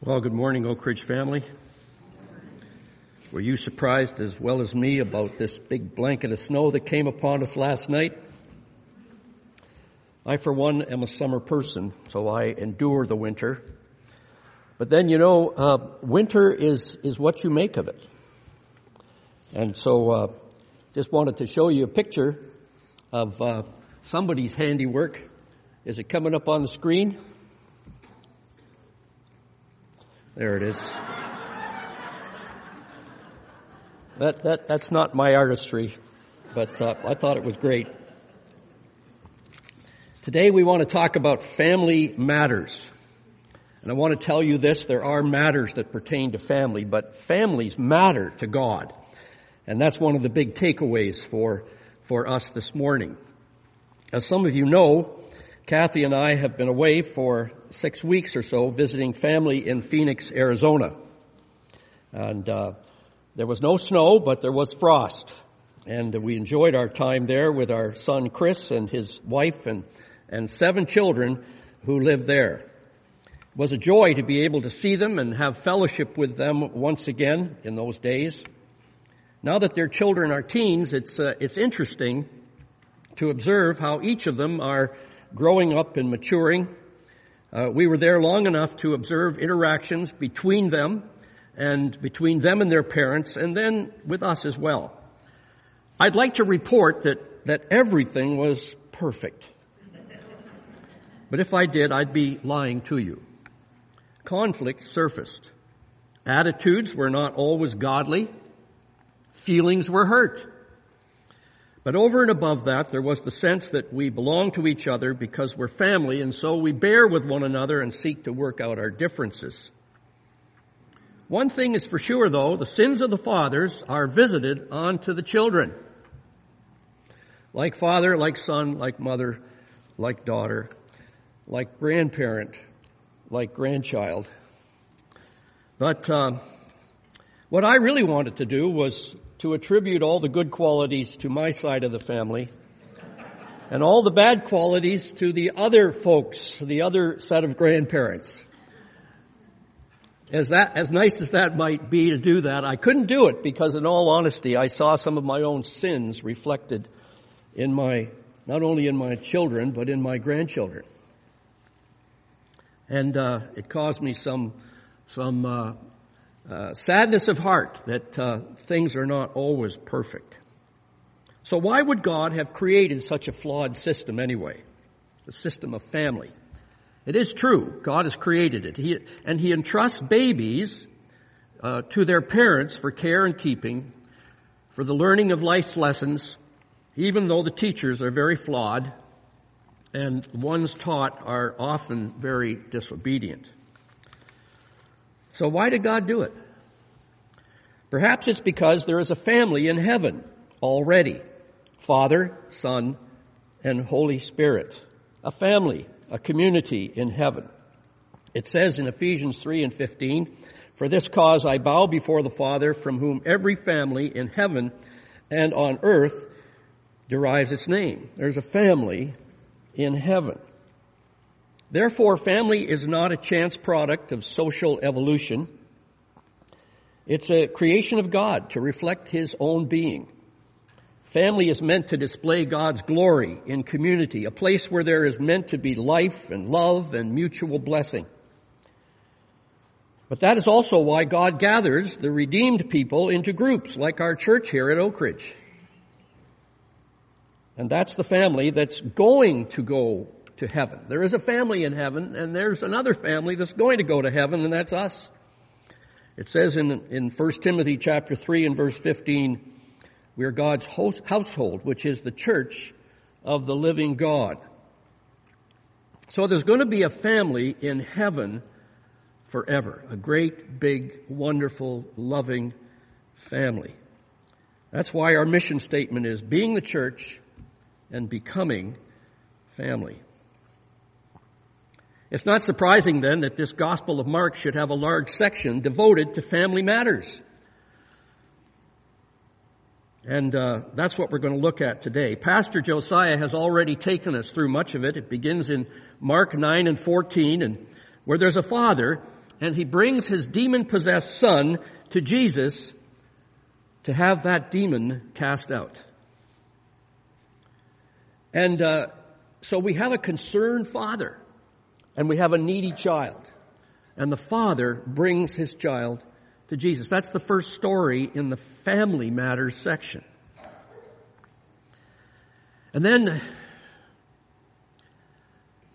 Well, good morning, Oak Ridge family. Were you surprised as well as me about this big blanket of snow that came upon us last night? I, for one, am a summer person, so I endure the winter. But then, you know, uh, winter is, is what you make of it. And so, uh, just wanted to show you a picture of uh, somebody's handiwork. Is it coming up on the screen? There it is. That, that, that's not my artistry, but uh, I thought it was great. Today we want to talk about family matters. And I want to tell you this, there are matters that pertain to family, but families matter to God. And that's one of the big takeaways for, for us this morning. As some of you know, Kathy and I have been away for six weeks or so visiting family in Phoenix, Arizona. And uh, there was no snow, but there was frost. And we enjoyed our time there with our son Chris and his wife and, and seven children who live there. It was a joy to be able to see them and have fellowship with them once again in those days. Now that their children are teens, it's, uh, it's interesting to observe how each of them are growing up and maturing. Uh, we were there long enough to observe interactions between them and between them and their parents and then with us as well. I'd like to report that, that everything was perfect. But if I did, I'd be lying to you. Conflicts surfaced. Attitudes were not always godly. Feelings were hurt. But over and above that, there was the sense that we belong to each other because we're family and so we bear with one another and seek to work out our differences. One thing is for sure though, the sins of the fathers are visited onto the children. Like father, like son, like mother, like daughter, like grandparent, like grandchild. But um, what I really wanted to do was to attribute all the good qualities to my side of the family and all the bad qualities to the other folks, the other set of grandparents. As that, as nice as that might be to do that, I couldn't do it because in all honesty, I saw some of my own sins reflected in my, not only in my children, but in my grandchildren. And, uh, it caused me some, some, uh, uh, sadness of heart that uh, things are not always perfect. So why would God have created such a flawed system anyway? The system of family. It is true. God has created it. He, and He entrusts babies uh, to their parents for care and keeping, for the learning of life's lessons, even though the teachers are very flawed and ones taught are often very disobedient. So why did God do it? Perhaps it's because there is a family in heaven already. Father, Son, and Holy Spirit. A family, a community in heaven. It says in Ephesians 3 and 15, For this cause I bow before the Father from whom every family in heaven and on earth derives its name. There's a family in heaven. Therefore, family is not a chance product of social evolution. It's a creation of God to reflect His own being. Family is meant to display God's glory in community, a place where there is meant to be life and love and mutual blessing. But that is also why God gathers the redeemed people into groups like our church here at Oak Ridge. And that's the family that's going to go to heaven. There is a family in heaven, and there's another family that's going to go to heaven, and that's us. It says in, in 1 Timothy chapter 3 and verse 15, we are God's host, household, which is the church of the living God. So there's going to be a family in heaven forever. A great, big, wonderful, loving family. That's why our mission statement is being the church and becoming family. It's not surprising then that this Gospel of Mark should have a large section devoted to family matters. And uh, that's what we're going to look at today. Pastor Josiah has already taken us through much of it. It begins in Mark 9 and 14, and where there's a father and he brings his demon possessed son to Jesus to have that demon cast out. And uh, so we have a concerned father and we have a needy child. And the father brings his child to Jesus. That's the first story in the family matters section. And then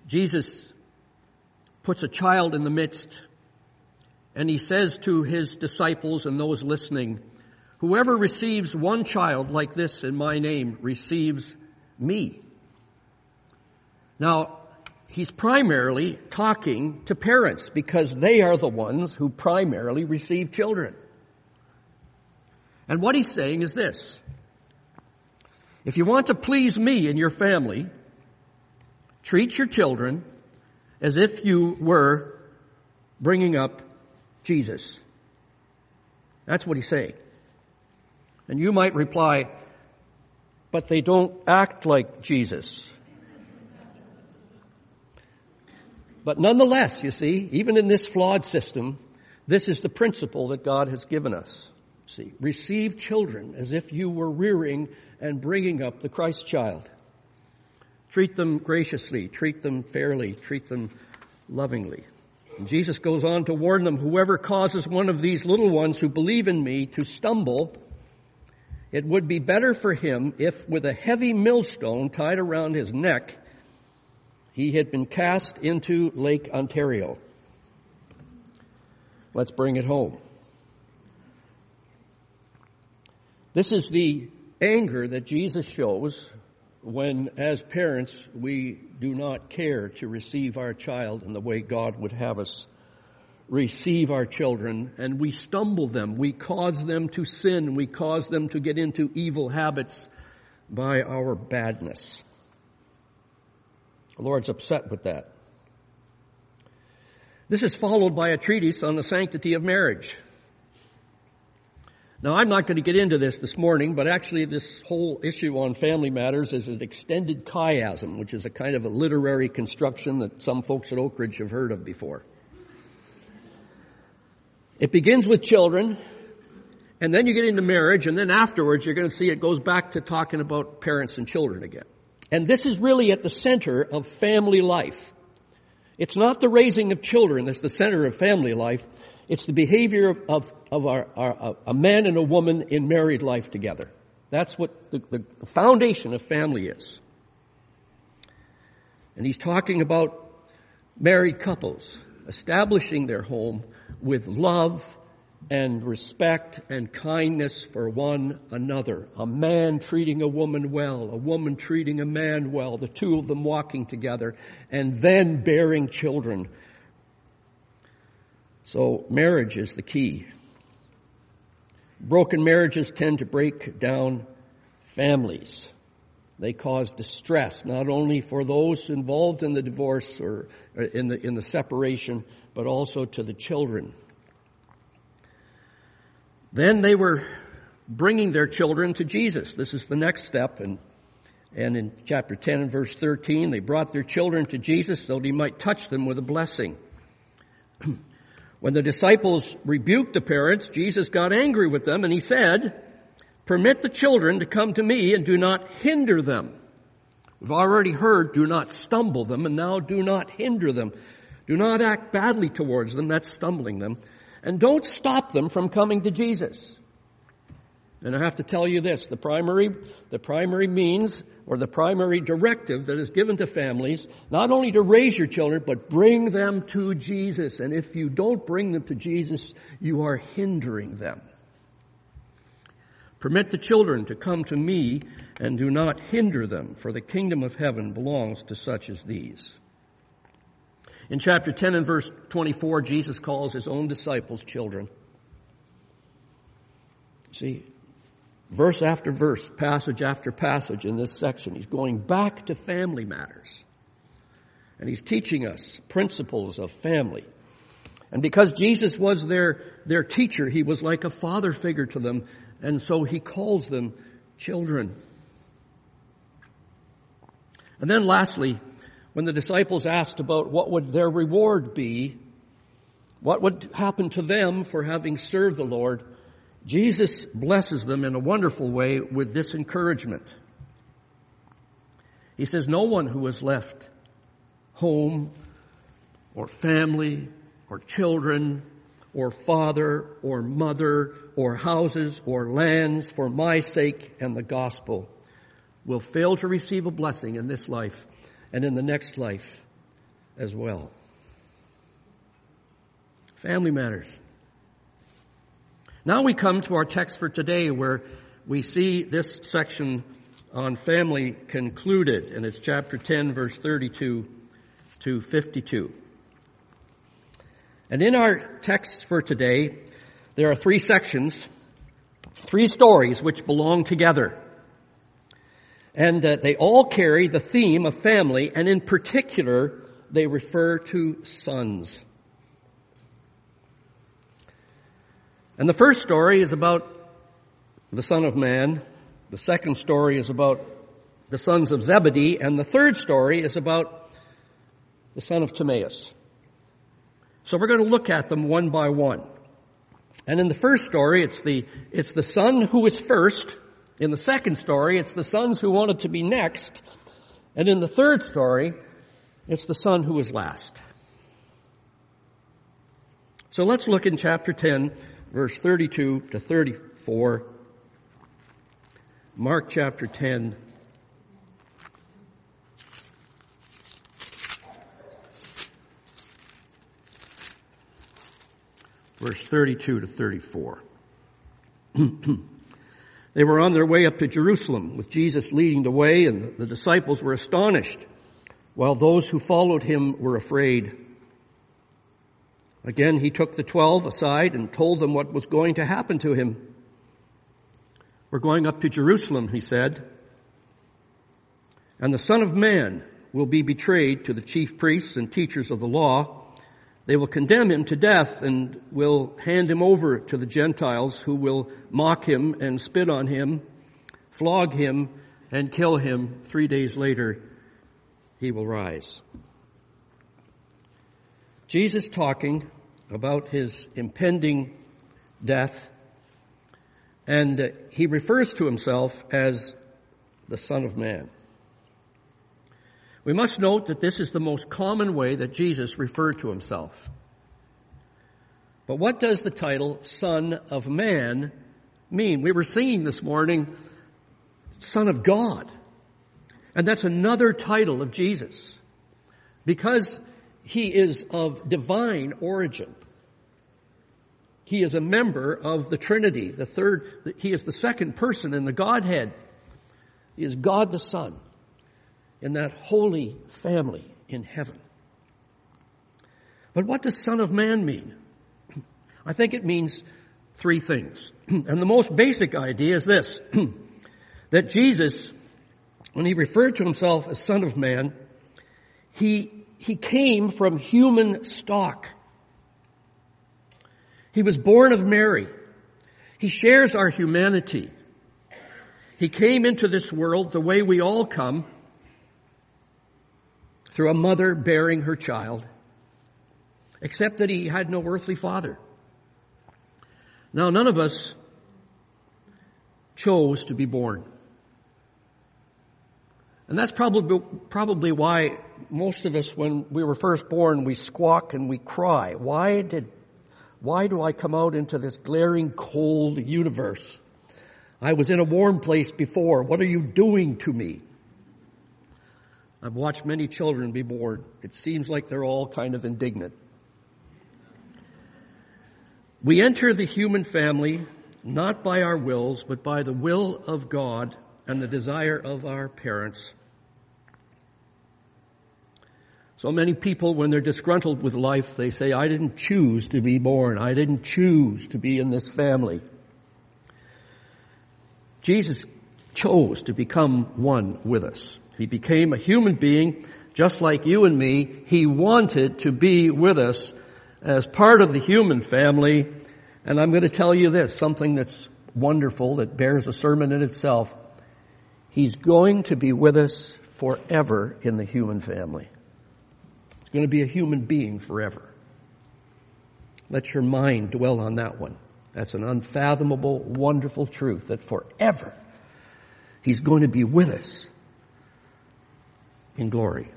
Jesus puts a child in the midst and he says to his disciples and those listening, whoever receives one child like this in my name receives me. Now, he's primarily talking to parents because they are the ones who primarily receive children. And what he's saying is this. If you want to please me and your family, treat your children as if you were bringing up Jesus. That's what he's saying. And you might reply, but they don't act like Jesus. But nonetheless, you see, even in this flawed system, this is the principle that God has given us. See, receive children as if you were rearing and bringing up the Christ child. Treat them graciously, treat them fairly, treat them lovingly. And Jesus goes on to warn them, whoever causes one of these little ones who believe in me to stumble, it would be better for him if with a heavy millstone tied around his neck, he had been cast into Lake Ontario. Let's bring it home. This is the anger that Jesus shows when, as parents, we do not care to receive our child in the way God would have us receive our children and we stumble them. We cause them to sin. We cause them to get into evil habits by our badness. The Lord's upset with that. This is followed by a treatise on the sanctity of marriage. Now, I'm not going to get into this this morning, but actually this whole issue on family matters is an extended chiasm, which is a kind of a literary construction that some folks at Oak Ridge have heard of before. It begins with children, and then you get into marriage, and then afterwards you're going to see it goes back to talking about parents and children again. And this is really at the center of family life. It's not the raising of children that's the center of family life. It's the behavior of, of, of our, our, a man and a woman in married life together. That's what the, the, the foundation of family is. And he's talking about married couples establishing their home with love and respect and kindness for one another. A man treating a woman well, a woman treating a man well, the two of them walking together, and then bearing children. So marriage is the key. Broken marriages tend to break down families. They cause distress, not only for those involved in the divorce or in the, in the separation, but also to the children. Then they were bringing their children to Jesus. This is the next step. And, and in chapter 10 and verse 13, they brought their children to Jesus so that he might touch them with a blessing. when the disciples rebuked the parents, Jesus got angry with them and he said, permit the children to come to me and do not hinder them. We've already heard, do not stumble them, and now do not hinder them. Do not act badly towards them, that's stumbling them. And don't stop them from coming to Jesus. And I have to tell you this, the primary, the primary means or the primary directive that is given to families, not only to raise your children, but bring them to Jesus. And if you don't bring them to Jesus, you are hindering them. Permit the children to come to me and do not hinder them, for the kingdom of heaven belongs to such as these. In chapter 10 and verse 24, Jesus calls his own disciples children. See, verse after verse, passage after passage in this section, he's going back to family matters. And he's teaching us principles of family. And because Jesus was their, their teacher, he was like a father figure to them, and so he calls them children. And then lastly, when the disciples asked about what would their reward be, what would happen to them for having served the Lord, Jesus blesses them in a wonderful way with this encouragement. He says, no one who has left home or family or children or father or mother or houses or lands for my sake and the gospel will fail to receive a blessing in this life and in the next life as well. Family matters. Now we come to our text for today where we see this section on family concluded, and it's chapter 10, verse 32 to 52. And in our text for today, there are three sections, three stories which belong together. And uh, they all carry the theme of family, and in particular, they refer to sons. And the first story is about the Son of Man. The second story is about the sons of Zebedee. And the third story is about the son of Timaeus. So we're going to look at them one by one. And in the first story, it's the, it's the son who was first. In the second story, it's the sons who wanted to be next. And in the third story, it's the son who was last. So let's look in chapter 10, verse 32 to 34. Mark chapter 10. Verse 32 to 34. they were on their way up to Jerusalem with Jesus leading the way and the disciples were astonished while those who followed him were afraid. Again, he took the twelve aside and told them what was going to happen to him. We're going up to Jerusalem, he said, and the Son of Man will be betrayed to the chief priests and teachers of the law. They will condemn him to death and will hand him over to the Gentiles who will mock him and spit on him, flog him, and kill him. Three days later, he will rise. Jesus talking about his impending death, and he refers to himself as the Son of Man. We must note that this is the most common way that Jesus referred to himself. But what does the title Son of Man mean? We were singing this morning, Son of God. And that's another title of Jesus. Because he is of divine origin. He is a member of the Trinity, the third, he is the second person in the Godhead. He is God the Son in that holy family in heaven. But what does Son of Man mean? I think it means three things. And the most basic idea is this, that Jesus, when he referred to himself as Son of Man, he he came from human stock. He was born of Mary. He shares our humanity. He came into this world the way we all come, through a mother bearing her child, except that he had no earthly father. Now, none of us chose to be born. And that's probably, probably why most of us, when we were first born, we squawk and we cry. Why did, why do I come out into this glaring cold universe? I was in a warm place before. What are you doing to me? I've watched many children be born. It seems like they're all kind of indignant. We enter the human family not by our wills, but by the will of God and the desire of our parents. So many people, when they're disgruntled with life, they say, I didn't choose to be born. I didn't choose to be in this family. Jesus chose to become one with us. He became a human being just like you and me. He wanted to be with us as part of the human family. And I'm going to tell you this, something that's wonderful that bears a sermon in itself. He's going to be with us forever in the human family He's going to be a human being forever. Let your mind dwell on that one. That's an unfathomable, wonderful truth that forever He's going to be with us in glory.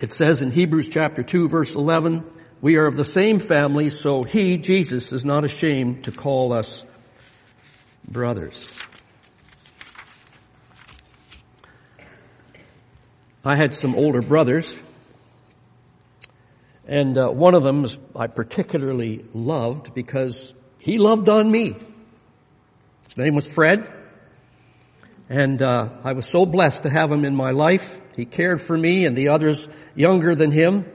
It says in Hebrews chapter 2 verse 11, we are of the same family, so He, Jesus, is not ashamed to call us brothers. I had some older brothers, and uh, one of them I particularly loved because he loved on me. His name was Fred, and uh, I was so blessed to have him in my life. He cared for me and the others younger than him.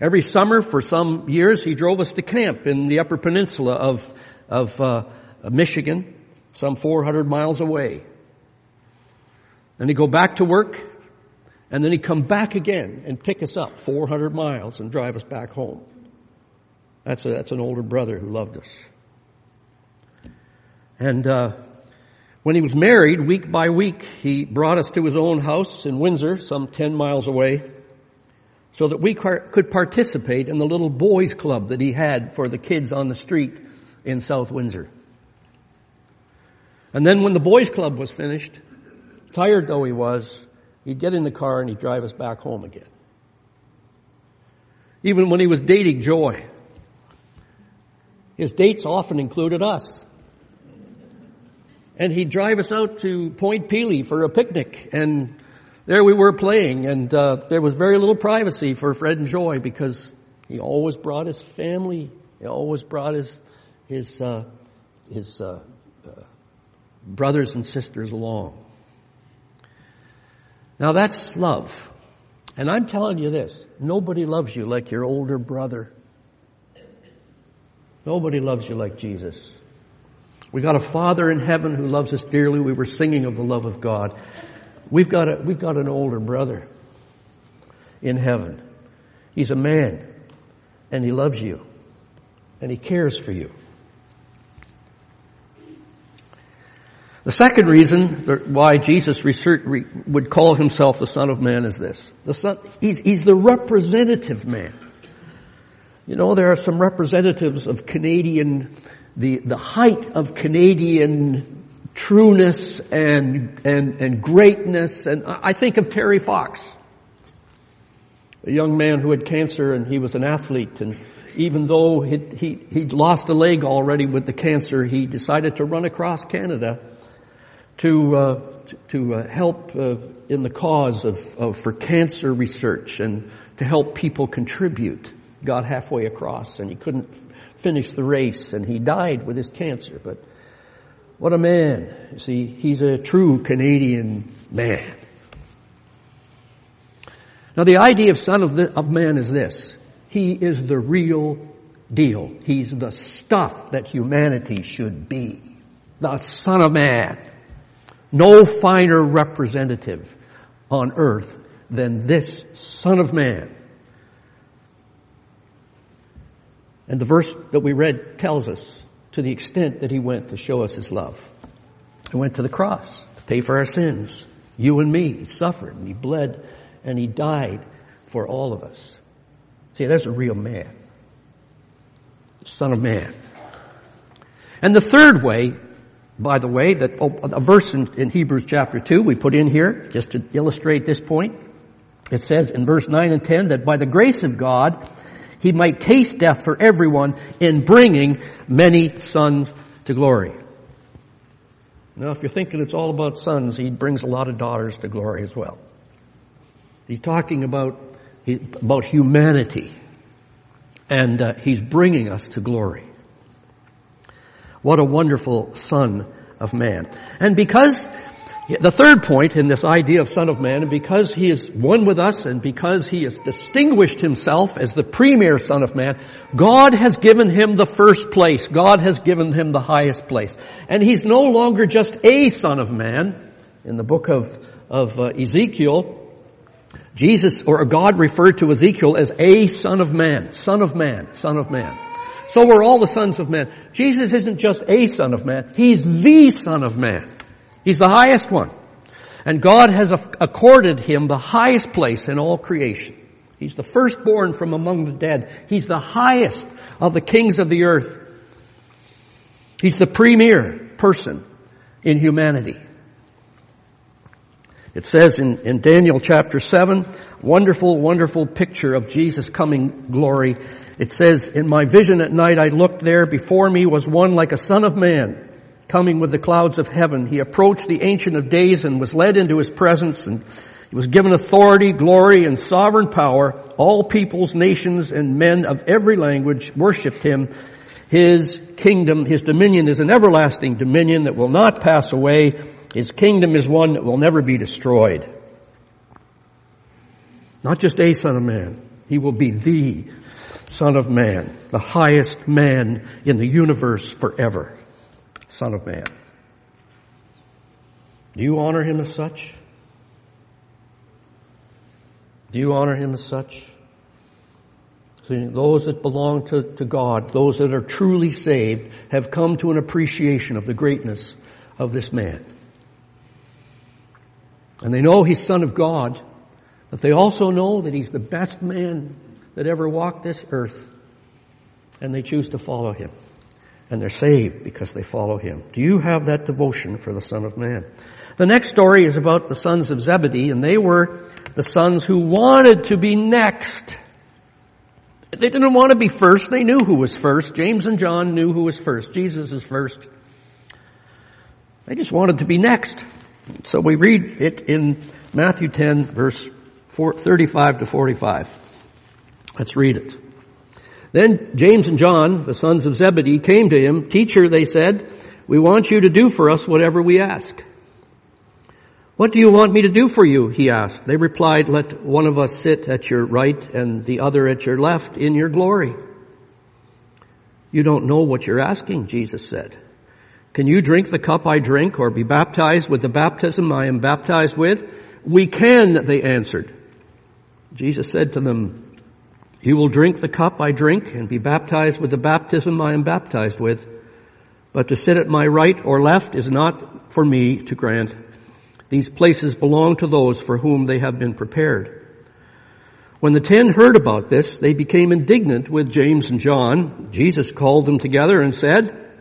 Every summer for some years, he drove us to camp in the Upper Peninsula of of uh, Michigan, some 400 miles away. Then he'd go back to work, and then he'd come back again and pick us up 400 miles and drive us back home. That's, a, that's an older brother who loved us. And uh, when he was married, week by week, he brought us to his own house in Windsor, some 10 miles away, so that we could participate in the little boys club that he had for the kids on the street in South Windsor. And then when the boys club was finished, tired though he was, he'd get in the car and he'd drive us back home again. Even when he was dating Joy, his dates often included us. And he'd drive us out to Point Pelee for a picnic and there we were playing and uh, there was very little privacy for Fred and Joy because he always brought his family, he always brought his, his, uh, his uh, brothers and sisters along. Now that's love. And I'm telling you this, nobody loves you like your older brother. Nobody loves you like Jesus. We got a Father in heaven who loves us dearly. We were singing of the love of God. We've got a, we've got an older brother in heaven. He's a man and he loves you and he cares for you. The second reason why Jesus would call himself the Son of Man is this. The son, he's, he's the representative man. You know, there are some representatives of Canadian, the, the height of Canadian trueness and, and, and greatness. And I think of Terry Fox, a young man who had cancer and he was an athlete and even though he, he, he'd lost a leg already with the cancer, he decided to run across Canada to uh, to uh, help uh, in the cause of, of, for cancer research and to help people contribute. Got halfway across and he couldn't finish the race and he died with his cancer. But what a man! You see, he's a true Canadian man. Now the idea of son of, the, of man is this. He is the real deal. He's the stuff that humanity should be. The son of man. No finer representative on earth than this Son of Man. And the verse that we read tells us to the extent that he went to show us his love. He went to the cross to pay for our sins. You and me. He suffered and he bled and he died for all of us. See, that's a real man. Son of man. And the third way by the way, that oh, a verse in, in Hebrews chapter 2 we put in here just to illustrate this point. It says in verse 9 and 10 that by the grace of God, he might taste death for everyone in bringing many sons to glory. Now, if you're thinking it's all about sons, he brings a lot of daughters to glory as well. He's talking about, about humanity, and uh, he's bringing us to glory. What a wonderful son of man. And because the third point in this idea of son of man, and because he is one with us and because he has distinguished himself as the premier son of man, God has given him the first place. God has given him the highest place. And he's no longer just a son of man. In the book of, of uh, Ezekiel, Jesus or God referred to Ezekiel as a son of man, son of man, son of man. So we're all the sons of men. Jesus isn't just a son of man. He's the son of man. He's the highest one. And God has accorded him the highest place in all creation. He's the firstborn from among the dead. He's the highest of the kings of the earth. He's the premier person in humanity. It says in, in Daniel chapter 7, wonderful, wonderful picture of Jesus coming glory. It says, in my vision at night I looked there, before me was one like a son of man, coming with the clouds of heaven. He approached the Ancient of Days and was led into his presence and he was given authority, glory, and sovereign power. All peoples, nations, and men of every language worshiped him. His kingdom, his dominion is an everlasting dominion that will not pass away. His kingdom is one that will never be destroyed. Not just a son of man. He will be the son of man, the highest man in the universe forever. Son of man. Do you honor him as such? Do you honor him as such? See, those that belong to, to God, those that are truly saved, have come to an appreciation of the greatness of this man. And they know he's son of God, but they also know that he's the best man that ever walked this earth. And they choose to follow him. And they're saved because they follow him. Do you have that devotion for the Son of Man? The next story is about the sons of Zebedee, and they were the sons who wanted to be next. They didn't want to be first. They knew who was first. James and John knew who was first. Jesus is first. They just wanted to be next. So we read it in Matthew 10 verse 35 to 45. Let's read it. Then James and John, the sons of Zebedee, came to him. Teacher, they said, we want you to do for us whatever we ask. What do you want me to do for you? He asked. They replied, let one of us sit at your right and the other at your left in your glory. You don't know what you're asking, Jesus said. Can you drink the cup I drink or be baptized with the baptism I am baptized with? We can, they answered. Jesus said to them, you will drink the cup I drink and be baptized with the baptism I am baptized with. But to sit at my right or left is not for me to grant these places belong to those for whom they have been prepared. When the ten heard about this, they became indignant with James and John. Jesus called them together and said,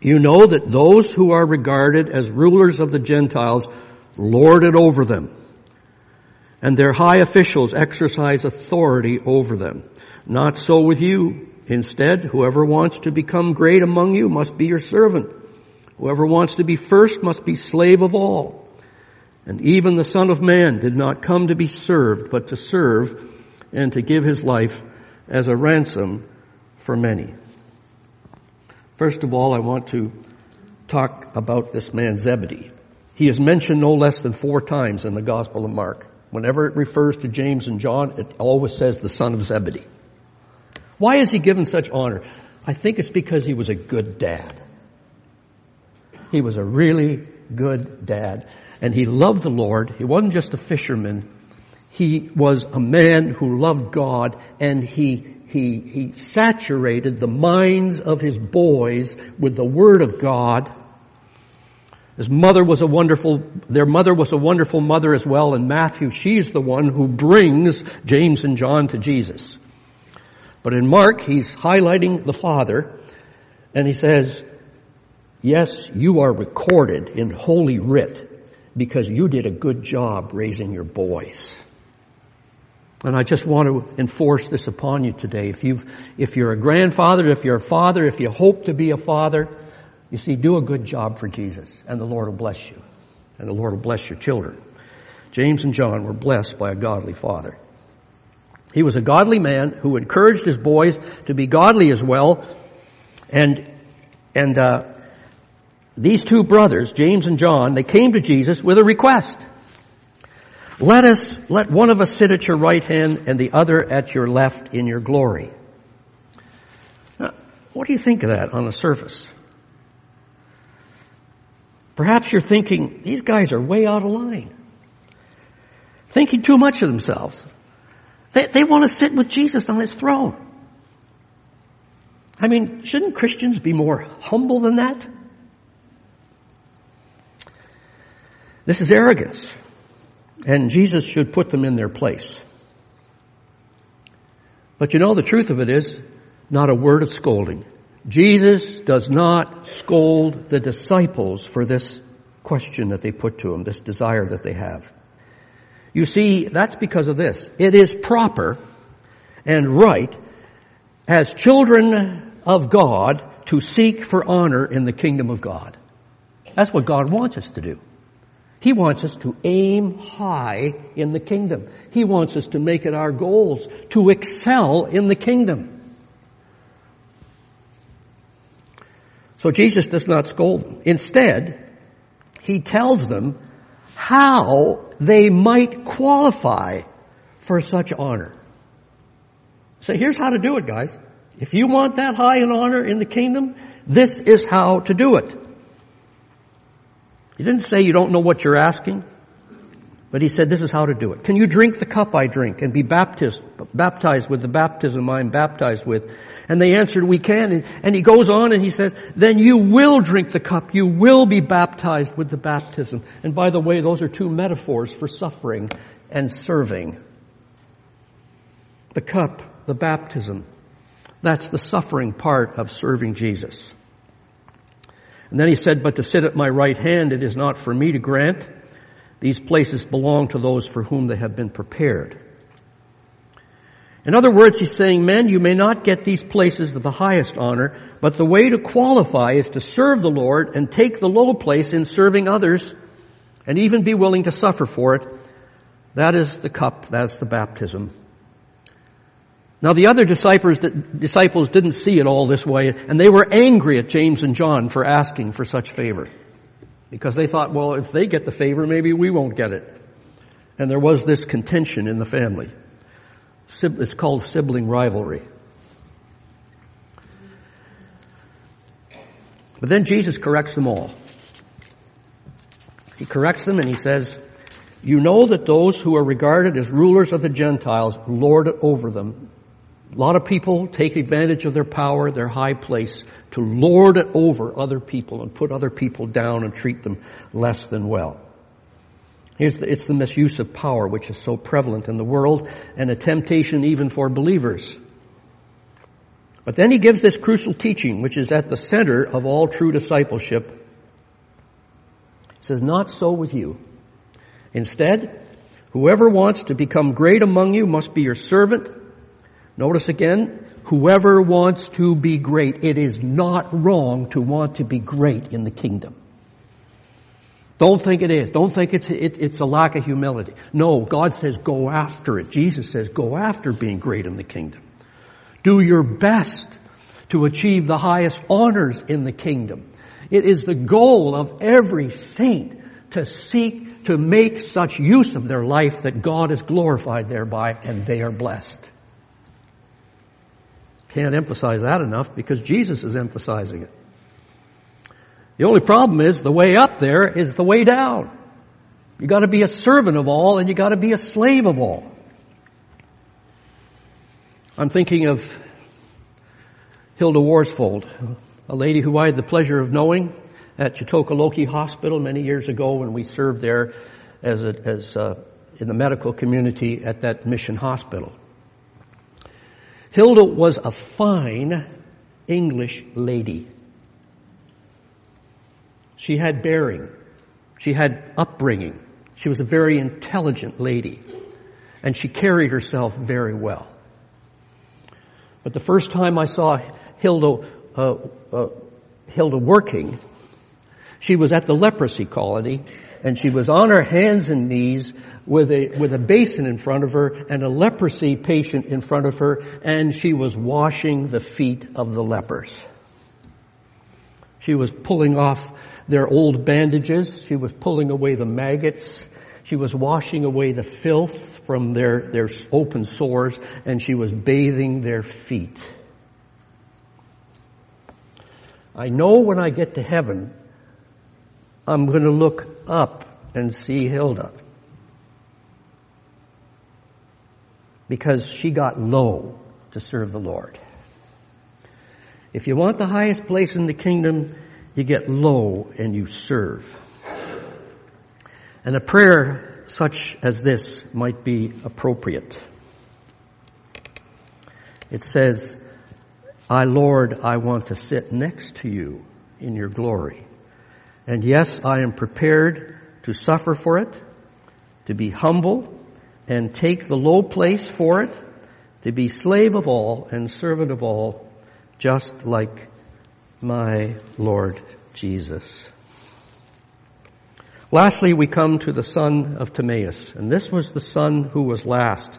You know that those who are regarded as rulers of the Gentiles lord it over them, and their high officials exercise authority over them. Not so with you. Instead, whoever wants to become great among you must be your servant. Whoever wants to be first must be slave of all. And even the Son of Man did not come to be served, but to serve and to give his life as a ransom for many. First of all, I want to talk about this man Zebedee. He is mentioned no less than four times in the Gospel of Mark. Whenever it refers to James and John, it always says the son of Zebedee. Why is he given such honor? I think it's because he was a good dad. He was a really good dad and he loved the Lord. He wasn't just a fisherman. He was a man who loved God and he, he, he saturated the minds of his boys with the Word of God. His mother was a wonderful, their mother was a wonderful mother as well in Matthew. She's the one who brings James and John to Jesus. But in Mark, he's highlighting the father and he says, yes, you are recorded in Holy Writ because you did a good job raising your boys. And I just want to enforce this upon you today. If you've, if you're a grandfather, if you're a father, if you hope to be a father, you see, do a good job for Jesus and the Lord will bless you. And the Lord will bless your children. James and John were blessed by a godly father. He was a godly man who encouraged his boys to be godly as well. And, and, uh, these two brothers, James and John, they came to Jesus with a request. Let us, let one of us sit at your right hand and the other at your left in your glory. Now, what do you think of that on the surface? Perhaps you're thinking, these guys are way out of line. Thinking too much of themselves. They, they want to sit with Jesus on his throne. I mean, shouldn't Christians be more humble than that? This is arrogance. And Jesus should put them in their place. But you know, the truth of it is, not a word of scolding. Jesus does not scold the disciples for this question that they put to him, this desire that they have. You see, that's because of this. It is proper and right as children of God to seek for honor in the kingdom of God. That's what God wants us to do. He wants us to aim high in the kingdom. He wants us to make it our goals to excel in the kingdom. So Jesus does not scold them. Instead, he tells them how they might qualify for such honor. So here's how to do it, guys. If you want that high in honor in the kingdom, this is how to do it. He didn't say you don't know what you're asking, but he said this is how to do it. Can you drink the cup I drink and be baptized, baptized with the baptism I'm baptized with? And they answered, we can. And, he goes on and he says, then you will drink the cup. You will be baptized with the baptism. And by the way, those are two metaphors for suffering and serving. The cup, the baptism. That's the suffering part of serving Jesus. And then he said, but to sit at my right hand, it is not for me to grant. These places belong to those for whom they have been prepared. In other words, he's saying, men, you may not get these places of the highest honor, but the way to qualify is to serve the Lord and take the low place in serving others and even be willing to suffer for it. That is the cup, that's the baptism. Now the other disciples, disciples didn't see it all this way, and they were angry at James and John for asking for such favor. Because they thought, well, if they get the favor, maybe we won't get it. And there was this contention in the family. It's called sibling rivalry. But then Jesus corrects them all. He corrects them and he says, you know that those who are regarded as rulers of the Gentiles lord it over them. A lot of people take advantage of their power, their high place, to lord it over other people and put other people down and treat them less than well. It's the misuse of power which is so prevalent in the world and a temptation even for believers. But then he gives this crucial teaching which is at the center of all true discipleship. He says, not so with you. Instead, whoever wants to become great among you must be your servant. Notice again, whoever wants to be great, it is not wrong to want to be great in the kingdom. Don't think it is. Don't think it's, it, it's a lack of humility. No, God says go after it. Jesus says go after being great in the kingdom. Do your best to achieve the highest honors in the kingdom. It is the goal of every saint to seek to make such use of their life that God is glorified thereby and they are blessed. Can't emphasize that enough because Jesus is emphasizing it. The only problem is the way up there is the way down. You gotta be a servant of all and you gotta be a slave of all. I'm thinking of Hilda Warsfold, a lady who I had the pleasure of knowing at Chitokoloki Hospital many years ago when we served there as, a, as a, in the medical community at that mission hospital. Hilda was a fine English lady. She had bearing. She had upbringing. She was a very intelligent lady. And she carried herself very well. But the first time I saw Hilda, uh, uh, Hilda working, she was at the leprosy colony and she was on her hands and knees with a, with a basin in front of her and a leprosy patient in front of her and she was washing the feet of the lepers. She was pulling off their old bandages. She was pulling away the maggots. She was washing away the filth from their, their open sores and she was bathing their feet. I know when I get to heaven, I'm going to look up and see Hilda. Because she got low to serve the Lord. If you want the highest place in the kingdom, you get low and you serve. And a prayer such as this might be appropriate. it says, I, Lord, I want to sit next to you in your glory. And yes, I am prepared to suffer for it, to be humble and take the low place for it, to be slave of all and servant of all, just like my Lord Jesus. Lastly, we come to the son of Timaeus, and this was the son who was last.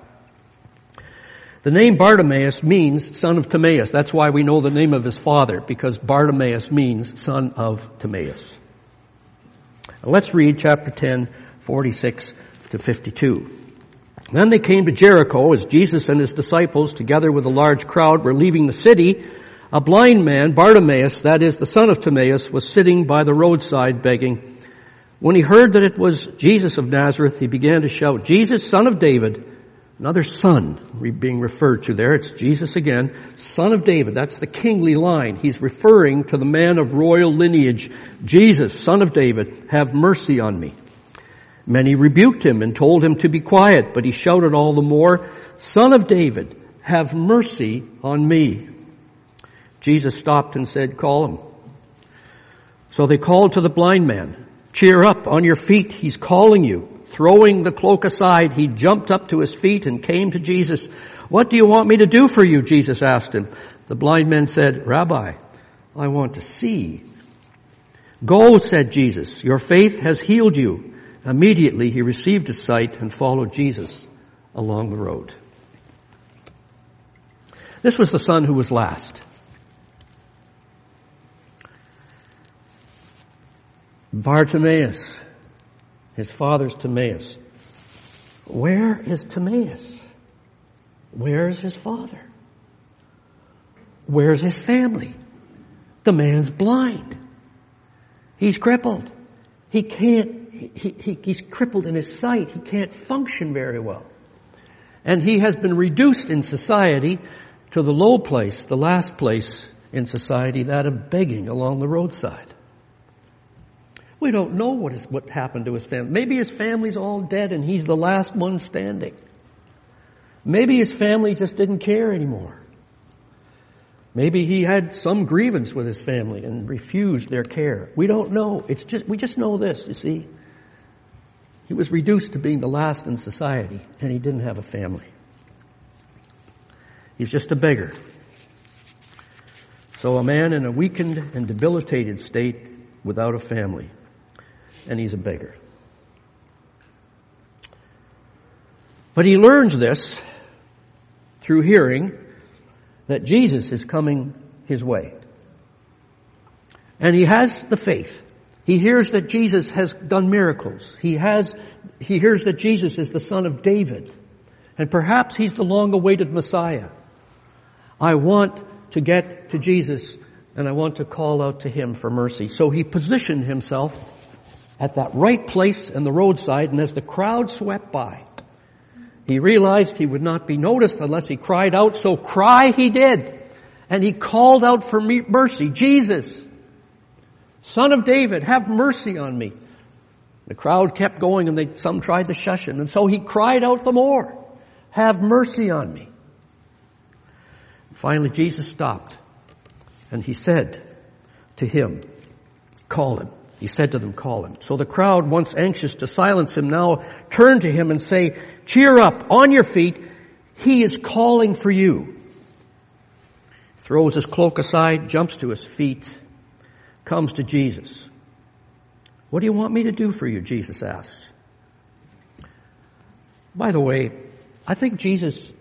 The name Bartimaeus means son of Timaeus. That's why we know the name of his father, because Bartimaeus means son of Timaeus. Now let's read chapter 10, 46 to 52. Then they came to Jericho as Jesus and his disciples, together with a large crowd, were leaving the city. A blind man, Bartimaeus, that is the son of Timaeus, was sitting by the roadside begging. When he heard that it was Jesus of Nazareth, he began to shout, Jesus, son of David, Another son being referred to there. It's Jesus again, son of David. That's the kingly line. He's referring to the man of royal lineage. Jesus, son of David, have mercy on me. Many rebuked him and told him to be quiet, but he shouted all the more, son of David, have mercy on me. Jesus stopped and said, call him. So they called to the blind man, cheer up on your feet. He's calling you. Throwing the cloak aside, he jumped up to his feet and came to Jesus. What do you want me to do for you? Jesus asked him. The blind man said, Rabbi, I want to see. Go, said Jesus. Your faith has healed you. Immediately he received his sight and followed Jesus along the road. This was the son who was last. Bartimaeus his father's Timaeus. Where is Timaeus? Where is his father? Where's his family? The man's blind. He's crippled. He can't, he, he, he's crippled in his sight. He can't function very well. And he has been reduced in society to the low place, the last place in society, that of begging along the roadside. We don't know what, is, what happened to his family. Maybe his family's all dead and he's the last one standing. Maybe his family just didn't care anymore. Maybe he had some grievance with his family and refused their care. We don't know. It's just, we just know this, you see. He was reduced to being the last in society and he didn't have a family. He's just a beggar. So a man in a weakened and debilitated state without a family and he's a beggar. But he learns this through hearing that Jesus is coming his way. And he has the faith. He hears that Jesus has done miracles. He has, he hears that Jesus is the son of David. And perhaps he's the long awaited Messiah. I want to get to Jesus and I want to call out to him for mercy. So he positioned himself at that right place in the roadside, and as the crowd swept by, he realized he would not be noticed unless he cried out, so cry he did. And he called out for mercy, Jesus, son of David, have mercy on me. The crowd kept going and they, some tried to shush him. And so he cried out the more, have mercy on me. Finally, Jesus stopped and he said to him, call him. He said to them, call him. So the crowd, once anxious to silence him, now turn to him and say, cheer up, on your feet, he is calling for you. Throws his cloak aside, jumps to his feet, comes to Jesus. What do you want me to do for you? Jesus asks. By the way, I think Jesus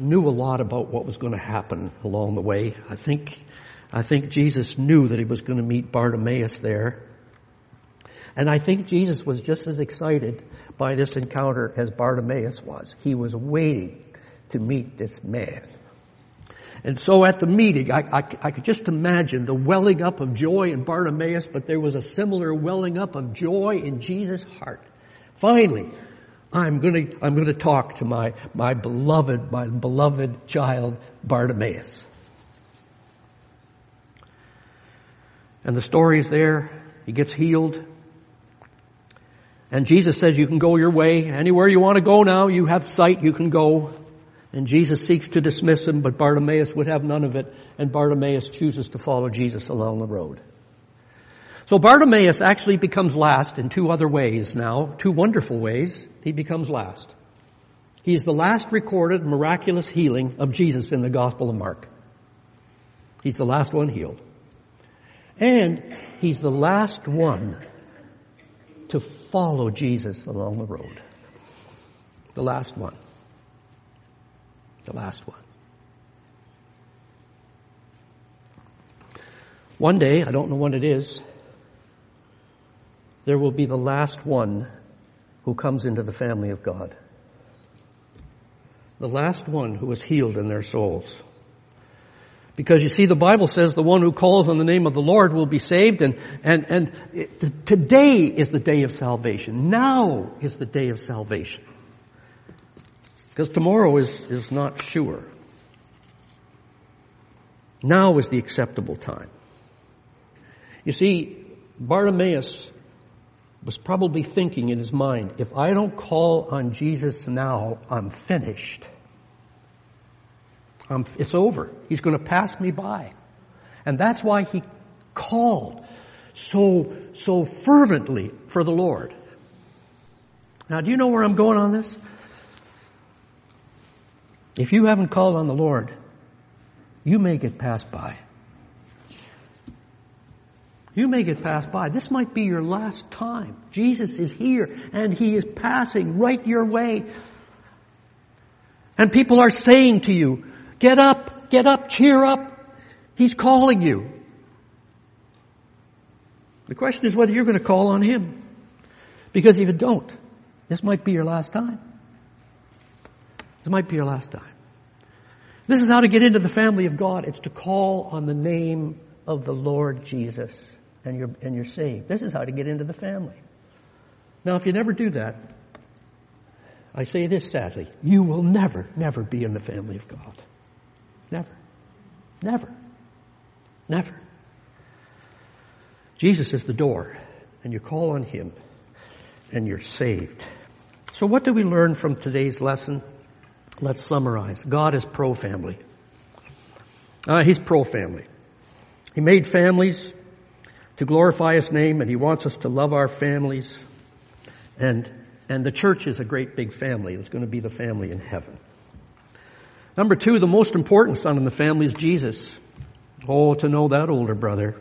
knew a lot about what was going to happen along the way. I think, I think Jesus knew that he was going to meet Bartimaeus there. And I think Jesus was just as excited by this encounter as Bartimaeus was. He was waiting to meet this man. And so at the meeting, I, I, I, could just imagine the welling up of joy in Bartimaeus, but there was a similar welling up of joy in Jesus' heart. Finally, I'm gonna, I'm gonna talk to my, my beloved, my beloved child, Bartimaeus. And the story is there. He gets healed. And Jesus says you can go your way. Anywhere you want to go now, you have sight, you can go. And Jesus seeks to dismiss him, but Bartimaeus would have none of it, and Bartimaeus chooses to follow Jesus along the road. So Bartimaeus actually becomes last in two other ways now, two wonderful ways. He becomes last. He is the last recorded miraculous healing of Jesus in the Gospel of Mark. He's the last one healed. And he's the last one to follow Jesus along the road. The last one. The last one. One day, I don't know when it is, there will be the last one who comes into the family of God. The last one who is healed in their souls. Because you see, the Bible says the one who calls on the name of the Lord will be saved and, and, and it, today is the day of salvation. Now is the day of salvation. Because tomorrow is, is not sure. Now is the acceptable time. You see, Bartimaeus was probably thinking in his mind, if I don't call on Jesus now, I'm finished. I'm, it's over. He's going to pass me by. And that's why he called so, so fervently for the Lord. Now, do you know where I'm going on this? If you haven't called on the Lord, you may get passed by. You may get passed by. This might be your last time. Jesus is here and He is passing right your way. And people are saying to you, get up, get up, cheer up. He's calling you. The question is whether you're going to call on Him. Because if you don't, this might be your last time. This might be your last time. This is how to get into the family of God. It's to call on the name of the Lord Jesus and you're, and you're saved. This is how to get into the family. Now, if you never do that, I say this sadly, you will never, never be in the family of God. Never. Never. Never. Jesus is the door, and you call on Him, and you're saved. So what do we learn from today's lesson? Let's summarize. God is pro-family. Uh, he's pro-family. He made families to glorify His name and He wants us to love our families. And, and the church is a great big family. It's going to be the family in heaven. Number two, the most important son in the family is Jesus. Oh, to know that older brother.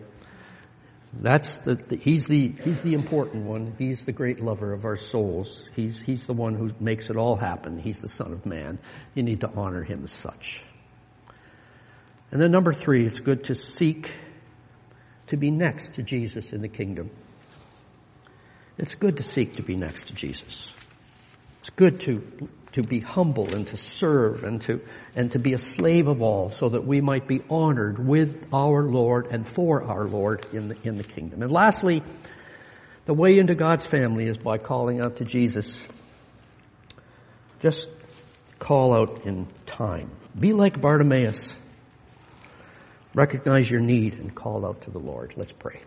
That's the, the, he's the, he's the important one. He's the great lover of our souls. He's, he's the one who makes it all happen. He's the son of man. You need to honor him as such. And then number three, it's good to seek to be next to Jesus in the kingdom. It's good to seek to be next to Jesus. It's good to, to be humble and to serve and to, and to be a slave of all so that we might be honored with our Lord and for our Lord in the, in the kingdom. And lastly, the way into God's family is by calling out to Jesus. Just call out in time. Be like Bartimaeus. Recognize your need and call out to the Lord. Let's pray.